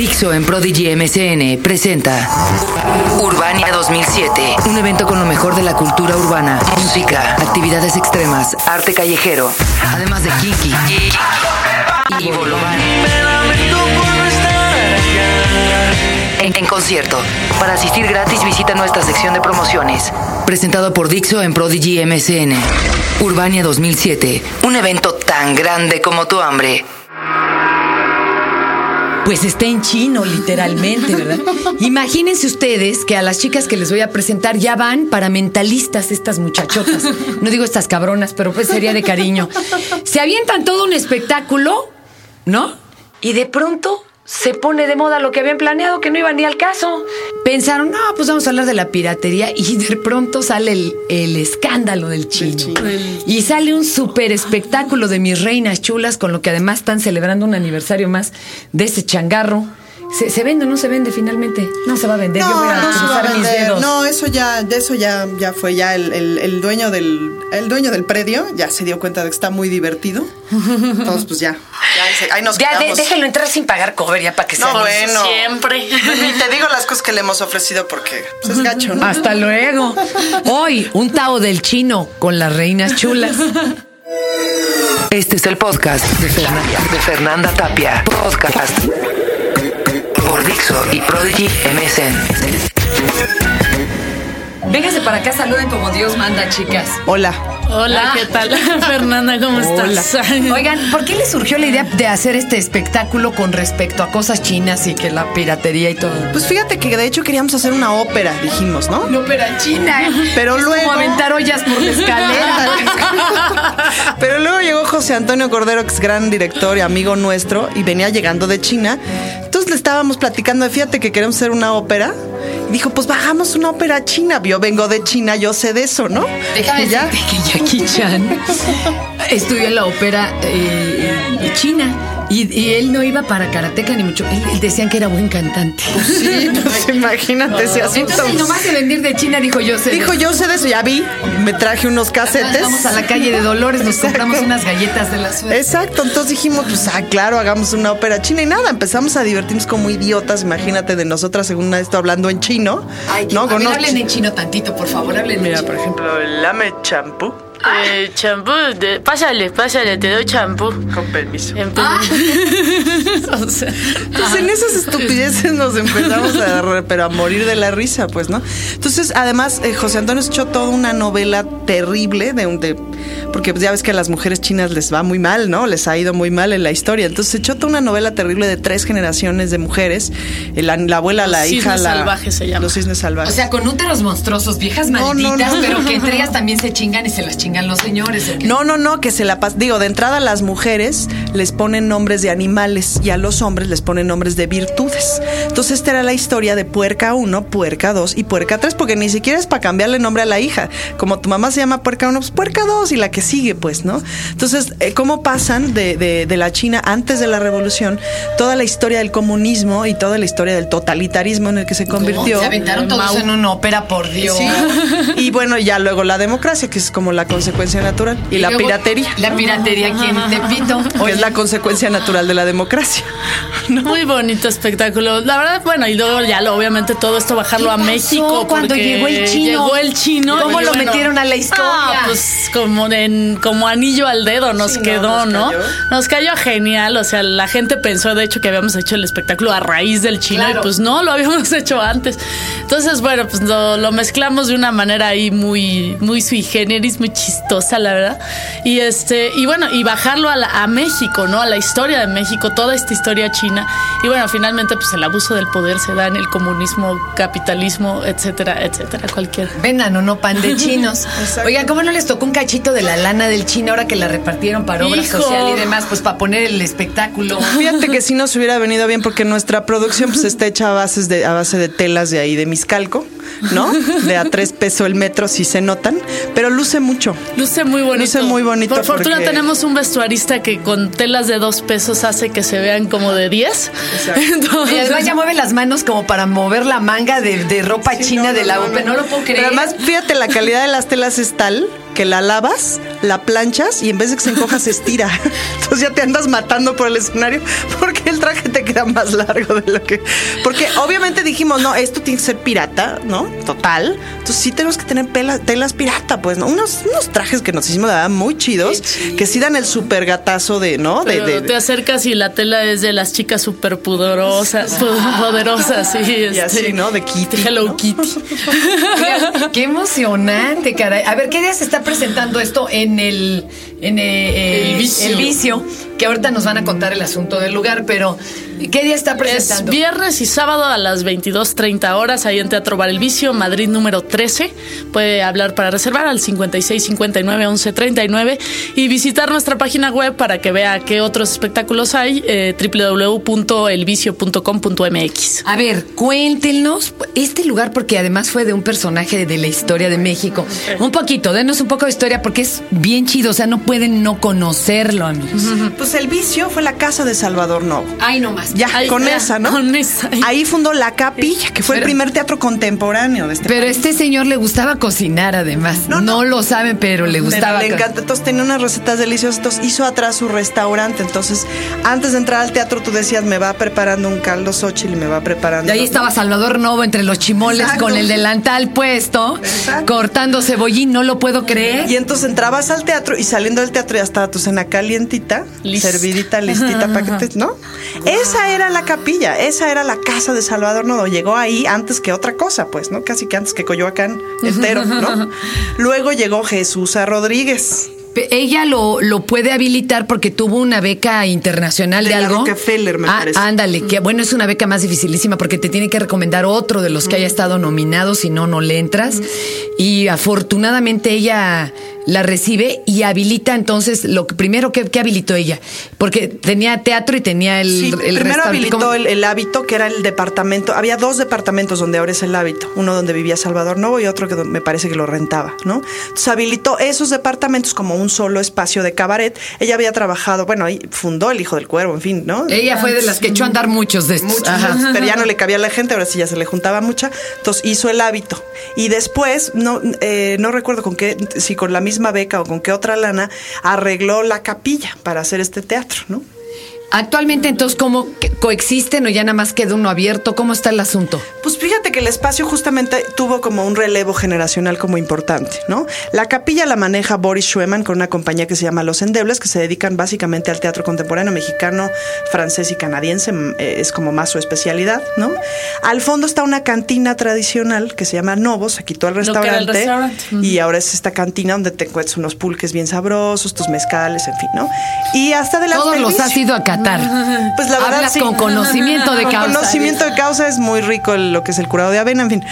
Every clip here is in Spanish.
Dixo en Prodigy MCN presenta Urbania 2007, un evento con lo mejor de la cultura urbana, música, actividades extremas, arte callejero, además de Kiki y Bolobán. En, en concierto. Para asistir gratis visita nuestra sección de promociones. Presentado por Dixo en Prodigy MCN. Urbania 2007, un evento tan grande como tu hambre. Pues está en chino, literalmente, ¿verdad? Imagínense ustedes que a las chicas que les voy a presentar ya van para mentalistas estas muchachotas. No digo estas cabronas, pero pues sería de cariño. Se avientan todo un espectáculo, ¿no? Y de pronto se pone de moda lo que habían planeado, que no iba ni al caso. Pensaron, no, pues vamos a hablar de la piratería y de pronto sale el, el escándalo del chino. Y sale un super espectáculo de mis reinas chulas, con lo que además están celebrando un aniversario más de ese changarro. ¿Se, se vende o no se vende finalmente? No se va a vender, yo voy a no se va a cruzar mis vender. dedos. No, eso ya, de eso ya, ya fue ya el, el- el dueño del, el dueño del predio ya se dio cuenta de que está muy divertido. Entonces, pues ya, ya ahí nos Ya, de- entrar sin pagar cover ya para que No, se anuncie. bueno. Siempre. Ni te digo las cosas que le hemos ofrecido porque pues, es gacho, ¿no? Hasta luego. Hoy, un Tao del chino con las reinas chulas. Este es el podcast de Fernanda, de Fernanda Tapia. Podcast por Dixo y Prodigy MSN. Véngase para acá, saluden como Dios manda, chicas. Hola. Hola. ¿qué tal? Fernanda, ¿cómo estás? Oigan, ¿por qué les surgió la idea de hacer este espectáculo con respecto a cosas chinas y que la piratería y todo? Pues fíjate que de hecho queríamos hacer una ópera, dijimos, ¿no? No, pero china. Pero Es luego- Como aventar ollas por la escalera. Pero luego llegó José Antonio Cordero, que es gran director y amigo nuestro, y venía llegando de China. Le estábamos platicando de, fíjate que queremos hacer una ópera. Y dijo, pues bajamos una ópera china. Yo vengo de China, yo sé de eso, ¿no? Déjame ya. que Jackie Chan estudió en la ópera eh, eh, china y, y él no iba para karateca ni mucho. Él, él decían que era buen cantante. Sí, pues imagínate ese asunto. Entonces, nomás de venir de China, dijo yo sé. Dijo, yo sé de eso, ya vi, me traje unos casetes. Vamos a la calle de Dolores, nos Exacto. compramos unas galletas de la suerte. Exacto, entonces dijimos, pues ah, claro, hagamos una ópera china y nada, empezamos a divertirnos como idiotas, imagínate de nosotras según esto hablando en chino, Ay, ¿no? a ver, hablen en chino tantito, por favor, hablen en Mira, chino. por ejemplo, el lame champú, Eh, champú, pásale, pásale, te doy champú. con permiso. En- Ah. O sea, Entonces en esas estupideces nos empezamos a, pero a morir de la risa, pues, ¿no? Entonces, además, eh, José Antonio echó toda una novela terrible de un de porque pues, ya ves que a las mujeres chinas les va muy mal, ¿no? Les ha ido muy mal en la historia. Entonces echó toda una novela terrible de tres generaciones de mujeres, eh, la, la abuela, la Los hija, cisnes la salvajes se llama. Los cisnes salvajes. O sea, con úteros monstruosos, viejas No, no, malditas, no. pero que entre ellas también se chingan y se las chingan los señores. No, no, no, que se la pas Digo, de entrada a las mujeres les ponen nombres de animales y a los hombres les ponen nombres de virtudes. Entonces, esta era la historia de puerca 1, puerca 2 y puerca 3, porque ni siquiera es para cambiarle nombre a la hija. Como tu mamá se llama puerca 1, pues puerca 2 y la que sigue, pues, ¿no? Entonces, eh, ¿cómo pasan de, de- de la China antes de la revolución toda la historia del comunismo y toda la historia del totalitarismo en el que se convirtió? Se aventaron todos en una ópera, por Dios. Sí. Y bueno, ya luego la democracia, que es como la consecuencia natural, y, la luego, piratería. La piratería aquí en Tepito. que es la consecuencia natural de la democracia. Muy bonito espectáculo. La verdad, bueno, y luego ya lo, obviamente todo esto bajarlo ¿Qué a México. cuando llegó el chino? Llegó el chino. ¿Cómo lo metieron a la historia? Ah, pues como, en, como anillo al dedo nos Sí, no, quedó, nos ¿no? cayó. Nos cayó genial. O sea, la gente pensó, de hecho, que habíamos hecho el espectáculo a raíz del chino. Claro. Y pues no, lo habíamos hecho antes. Entonces, bueno, pues lo, lo mezclamos de una manera ahí muy, muy sui generis, muy chistosa, la verdad. Y este, y bueno, y bajarlo a, la- a México, ¿no? A la historia de México, toda esta historia china. Y bueno, finalmente, pues el abuso del poder se da en el comunismo, capitalismo, etcétera, etcétera, cualquiera. Vendan o no pan de chinos. Oigan, ¿cómo no les tocó un cachito de la lana del chino ahora que la repartieron para obra Hijo. social y demás? Pues para poner el espectáculo. Fíjate que sí nos hubiera venido bien porque nuestra producción pues está hecha a, bases de, a base de telas de ahí de Miscalco, ¿no? De a tres pesos el metro si se notan, pero luce mucho. Luce muy bonito. Luce muy bonito Por fortuna porque- tenemos un vestuarista que con telas de dos pesos hace que se vean como de diez. Entonces- Y además ya mueve las manos como para mover la manga de, de ropa china de la UP. No, lo puedo creer. Pero además, fíjate, la calidad de las telas es tal que la lavas, la planchas y en vez de que se encoja se estira. Entonces ya te andas matando por el escenario porque el traje te queda más largo de lo que... Porque obviamente dijimos, no, esto tiene que ser pirata, ¿no? Total. Entonces sí tenemos que tener telas pirata, pues, ¿no? Unos, unos trajes que nos hicimos, de verdad, muy chidos, que sí dan el super gatazo de, ¿no? de, te acercas y la tela es de las chicas súper pudorosas, poderosas, sí. Y así, este, ¿no? De Kitty. Hello Kitty. qué emocionante, caray. A ver, ¿qué día se está presentando esto en el, en eh, el vicio, que ahorita nos van a contar el asunto del lugar, pero ¿qué día está presentando? Es viernes y sábado a las 22.30 horas ahí en Teatro Bar El Vicio, Madrid número 13. Puede hablar para reservar al 56 59 11 39 y visitar nuestra página web para que vea qué otros espectáculos hay, eh, www.elvicio.com.mx. A ver, cuéntenos este lugar porque además fue de un personaje de la historia de México. Un poquito, denos un poco de historia porque es bien chido, o sea, no pueden no conocerlo, amigos. Pues el vicio fue la casa de Salvador Novo. Ay, no más. Ya, con esa, ¿no? Con esa. Ahí fundó La Capilla, que fue el primer teatro contemporáneo de este Pero este señor le gustaba cocinar, además. No, lo saben, pero le gustaba. le encanta. Entonces tenía unas recetas deliciosas. Entonces hizo atrás su restaurante. Entonces, antes de entrar al teatro, tú decías, me va preparando un caldo Xochitl y me va preparando. Y ahí estaba Salvador Novo entre los chimoles con el delantal puesto, cortando cebollín, no lo puedo creer. Y entonces entrabas al teatro y saliendo del teatro ya estaba tu cena calientita, servidita, listita para que te, ¿no? Esa era la capilla, esa era la casa de Salvador Nodo. Llegó ahí antes que otra cosa, pues, ¿no? Casi que antes que Coyoacán entero, ¿no? Luego llegó Jesús a Rodríguez. Ella lo, lo puede habilitar porque tuvo una beca internacional de, algo. Rockefeller, me ah, Ándale, que bueno, es una beca más dificilísima porque te tiene que recomendar otro de los que haya estado nominado, si no, no le entras. Y afortunadamente ella la recibe y habilita entonces lo que primero que, habilitó ella porque tenía teatro y tenía el, sí, primero habilitó el, hábito que era el departamento había dos departamentos donde ahora es el hábito uno donde vivía Salvador Novo y otro que me parece que lo rentaba no entonces habilitó esos departamentos como un solo espacio de cabaret. Ella había trabajado bueno ahí fundó el hijo del cuervo en fin no ella fue de las que echó a andar muchos de estos. Muchos, pero ya no le cabía a la gente ahora sí ya se le juntaba mucha. Entonces hizo el hábito. Y después no eh, no recuerdo con qué si con la misma beca o con qué otra lana arregló la capilla para hacer este teatro, ¿no? Actualmente, entonces, ¿cómo coexisten o ya nada más queda uno abierto? ¿Cómo está el asunto? Pues fíjate que el espacio justamente tuvo como un relevo generacional como importante, ¿no? La capilla la maneja Boris Schumann con una compañía que se llama Los Endebles, que se dedican básicamente al teatro contemporáneo mexicano, francés y canadiense, mm, eh, es como más su especialidad, ¿no? Al fondo está una cantina tradicional que se llama Novos, se quitó el restaurante, y ahora es esta cantina donde te encuentras unos pulques bien sabrosos, tus mezcales, en fin, ¿no? Y hasta de la Todos los has ido a Pues la verdad, Hablas con conocimiento de causa. conocimiento de causa es muy rico lo que es el curado de avena, en fin.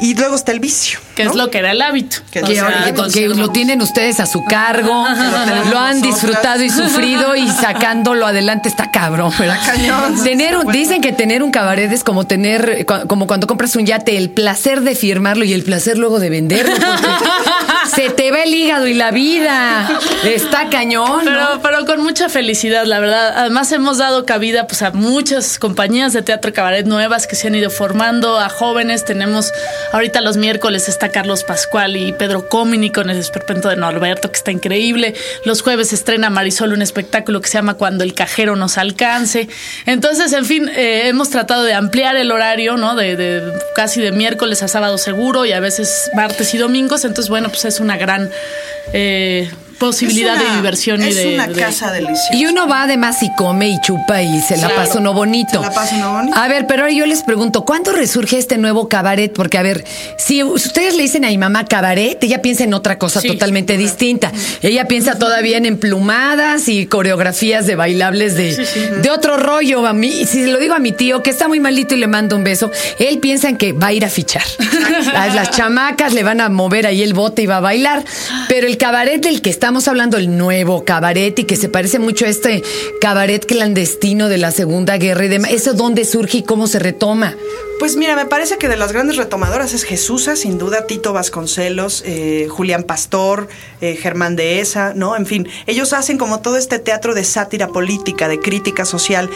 Y luego está el vicio. Que es lo que era el hábito. Que, lo tienen ustedes a su cargo, lo han disfrutado y sufrido y sacándolo adelante está cabrón. Tener, dicen que tener un cabaret es como tener, como cuando compras un yate, el placer de firmarlo y el placer luego de venderlo. se te ve el hígado y la vida. Está cañón. Pero, pero con mucha felicidad, la verdad además hemos dado cabida pues, a muchas compañías de teatro cabaret nuevas que se han ido formando, a jóvenes. Tenemos ahorita los miércoles está Carlos Pascual y Pedro Comini con el esperpento de Norberto, que está increíble. Los jueves estrena Marisol un espectáculo que se llama Cuando el cajero nos alcance. Entonces, en fin, eh, hemos tratado de ampliar el horario, ¿no? De, casi de miércoles a sábado seguro y a veces martes y domingos. Entonces, bueno, pues es una gran... Eh, posibilidad de diversión y de. Es una casa deliciosa. Y uno va además y come y chupa y se la pasa uno bonito. Se la pasa uno bonito. A ver, pero ahora yo les pregunto, ¿cuándo resurge este nuevo cabaret? Porque, a ver, si ustedes le dicen a mi mamá cabaret, ella piensa en otra cosa totalmente distinta. Ella piensa todavía en emplumadas y coreografías de bailables de, de otro rollo. A mí, si lo digo a mi tío, que está muy malito y le mando un beso, él piensa en que va a ir a fichar. Las chamacas le van a mover ahí el bote y va a bailar. Pero el cabaret del que está estamos hablando del nuevo cabaret y que se parece mucho a este cabaret clandestino de la Segunda Guerra y demás. ¿Eso dónde surge y cómo se retoma? Pues mira, me parece que de las grandes retomadoras es Jesusa, sin duda, Tito Vasconcelos, eh, Julián Pastor, eh, Germán Dehesa, ¿no? En fin, ellos hacen como todo este teatro de sátira política, de crítica social,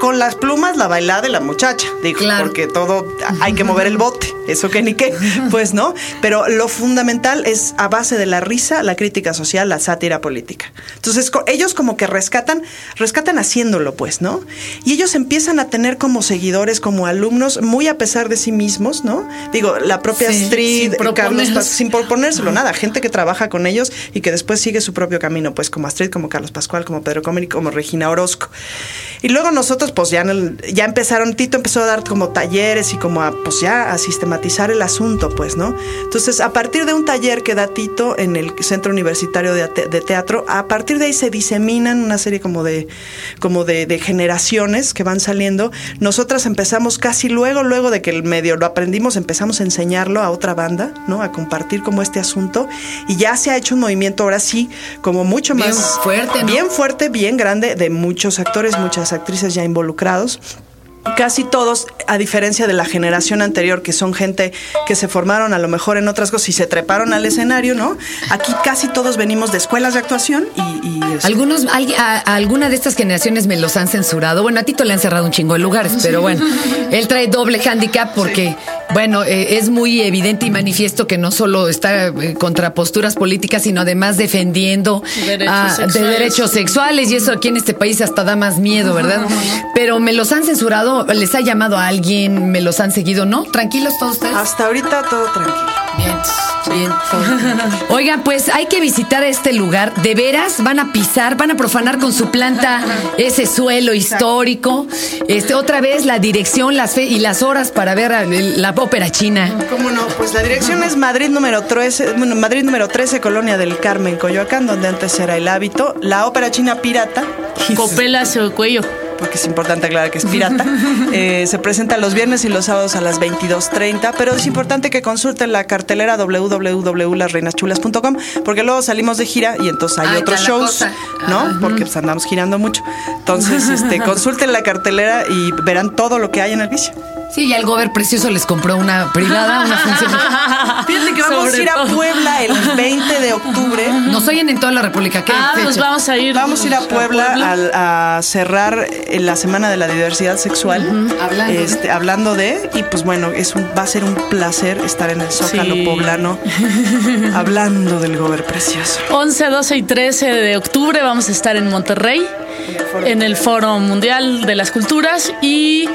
con las plumas la bailada de la muchacha, digo, porque todo hay que mover el bote. eso que ni qué, pues no. Pero lo fundamental es a base de la risa, la crítica social, la sátira política. Entonces ellos como que rescatan, rescatan haciéndolo, pues, ¿no? Y ellos empiezan a tener como seguidores, como alumnos, muy a pesar de sí mismos, ¿no? Digo, la propia Sí, Astrid, sin Carlos. Paz, sin proponérselo nada, gente que trabaja con ellos y que después sigue su propio camino, pues como Astrid, como Carlos Pascual, como Pedro Comini, como Regina Orozco. Y luego nosotros, pues ya, en el- ya empezaron, Tito empezó a dar como talleres y como a, pues ya a sistematizar el asunto, pues, ¿no? Entonces, a partir de un taller que da Tito en el Centro Universitario de, Teatro, a partir de ahí se diseminan una serie como de, como de, de generaciones que van saliendo. Nosotras empezamos casi luego, luego de que el medio lo aprendimos, empezamos a enseñarlo a otra banda, ¿no? A compartir como este asunto. Y ya se ha hecho un movimiento ahora sí, como mucho Bien más fuerte, ¿no? bien fuerte, bien grande, de muchos actores, muchas actrices ya involucrados. Casi todos, a diferencia de la generación anterior, que son gente que se formaron a lo mejor en otras cosas y se treparon al escenario, ¿no? Aquí casi todos venimos de escuelas de actuación y... y, Algunos, a, a alguna de estas generaciones me los han censurado. Bueno, a Tito le han cerrado un chingo de lugares, pero bueno, él trae doble handicap porque, bueno, eh, es muy evidente y manifiesto que no solo está eh, contra posturas políticas, sino además defendiendo Derechos ah, de derechos sexuales y eso aquí en este país hasta da más miedo, ¿verdad? Pero me los han censurado, les ha llamado a alguien, me los han seguido, ¿no? Tranquilos todos ustedes. Hasta ahorita todo tranquilo. Bien, bien. Oigan, pues hay que visitar este lugar. De veras van a pisar, van a profanar con su planta ese suelo histórico. Este, otra vez la dirección, las fe y las horas para ver el- la ópera china. ¿Cómo no? Pues la dirección es Madrid número 13, bueno, Madrid número 13, Colonia del Carmen, Coyoacán, donde antes era el hábito. La ópera china pirata. Copela su cuello. Porque es importante aclarar que es pirata. Eh, se presenta los viernes y los sábados a las 22.30, pero es importante que consulten la cartelera www.lasreinaschulas.com, porque luego salimos de gira y entonces hay otros shows. ¿no? Porque pues, andamos girando mucho. Entonces, este, consulten la cartelera y verán todo lo que hay en el vicio. Sí, ya el Gober Precioso les compró una privada, una función. Vamos a ir a. Puebla el 20 de octubre. Nos oyen en toda la República. ¿Qué Ah, pues fecha? vamos a ir. Vamos a ir a Puebla, a, cerrar eh, la semana de la diversidad sexual, Hablando de. este, hablando de, y pues bueno, es un, va a ser un placer estar en el Zócalo Sí. poblano hablando del gober precioso. 11, 12 y 13 de octubre vamos a estar en Monterrey, en el Foro Mundial de las Culturas y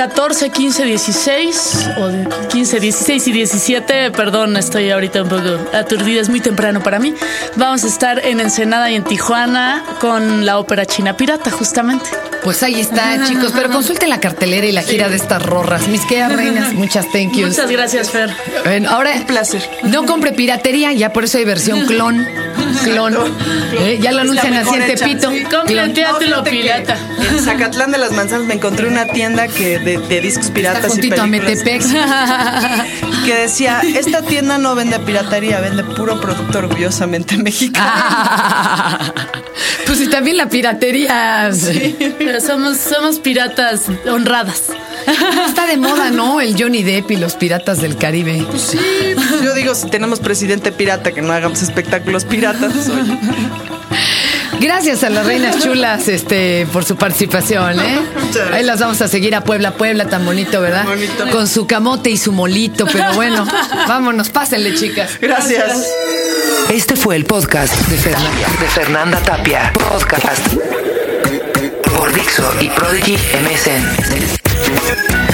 14, 15, 16 o de 15, 16 y 17, perdón, estoy ahorita un poco aturdida, es muy temprano para mí. Vamos a estar en Ensenada y en Tijuana con la ópera China Pirata, justamente. Pues ahí está, chicos. Pero consulten la cartelera y la gira de estas rorras. Mis queridas reinas, muchas thank yous. Muchas gracias, Fer. Bueno, ahora, Un placer. no compre piratería, ya por eso hay versión clon. Clon. Eh, ya lo anuncian así en Tepito. sí. Clon. Pirata. En Zacatlán de las Manzanas me encontré una tienda que de, de discos Está piratas y juntito a Metepec. que decía, esta tienda no vende piratería, vende puro producto orgullosamente mexicano. Ah, pues y también la piratería. Pero somos, somos piratas honradas. Está de moda, ¿no? El Johnny Depp y los piratas del Caribe. Sí, pues yo digo, si tenemos presidente pirata, que no hagamos espectáculos piratas. oye. Gracias a las reinas chulas este, por su participación, ¿eh? Ahí las vamos a seguir a Puebla, Puebla, tan bonito, ¿verdad? Bonito. Con su camote y su molito, pero bueno, vámonos, pásenle, chicas. Gracias. Este fue el podcast de Fernanda, de Fernanda Tapia. Podcast por Dixo y Prodigy MSN.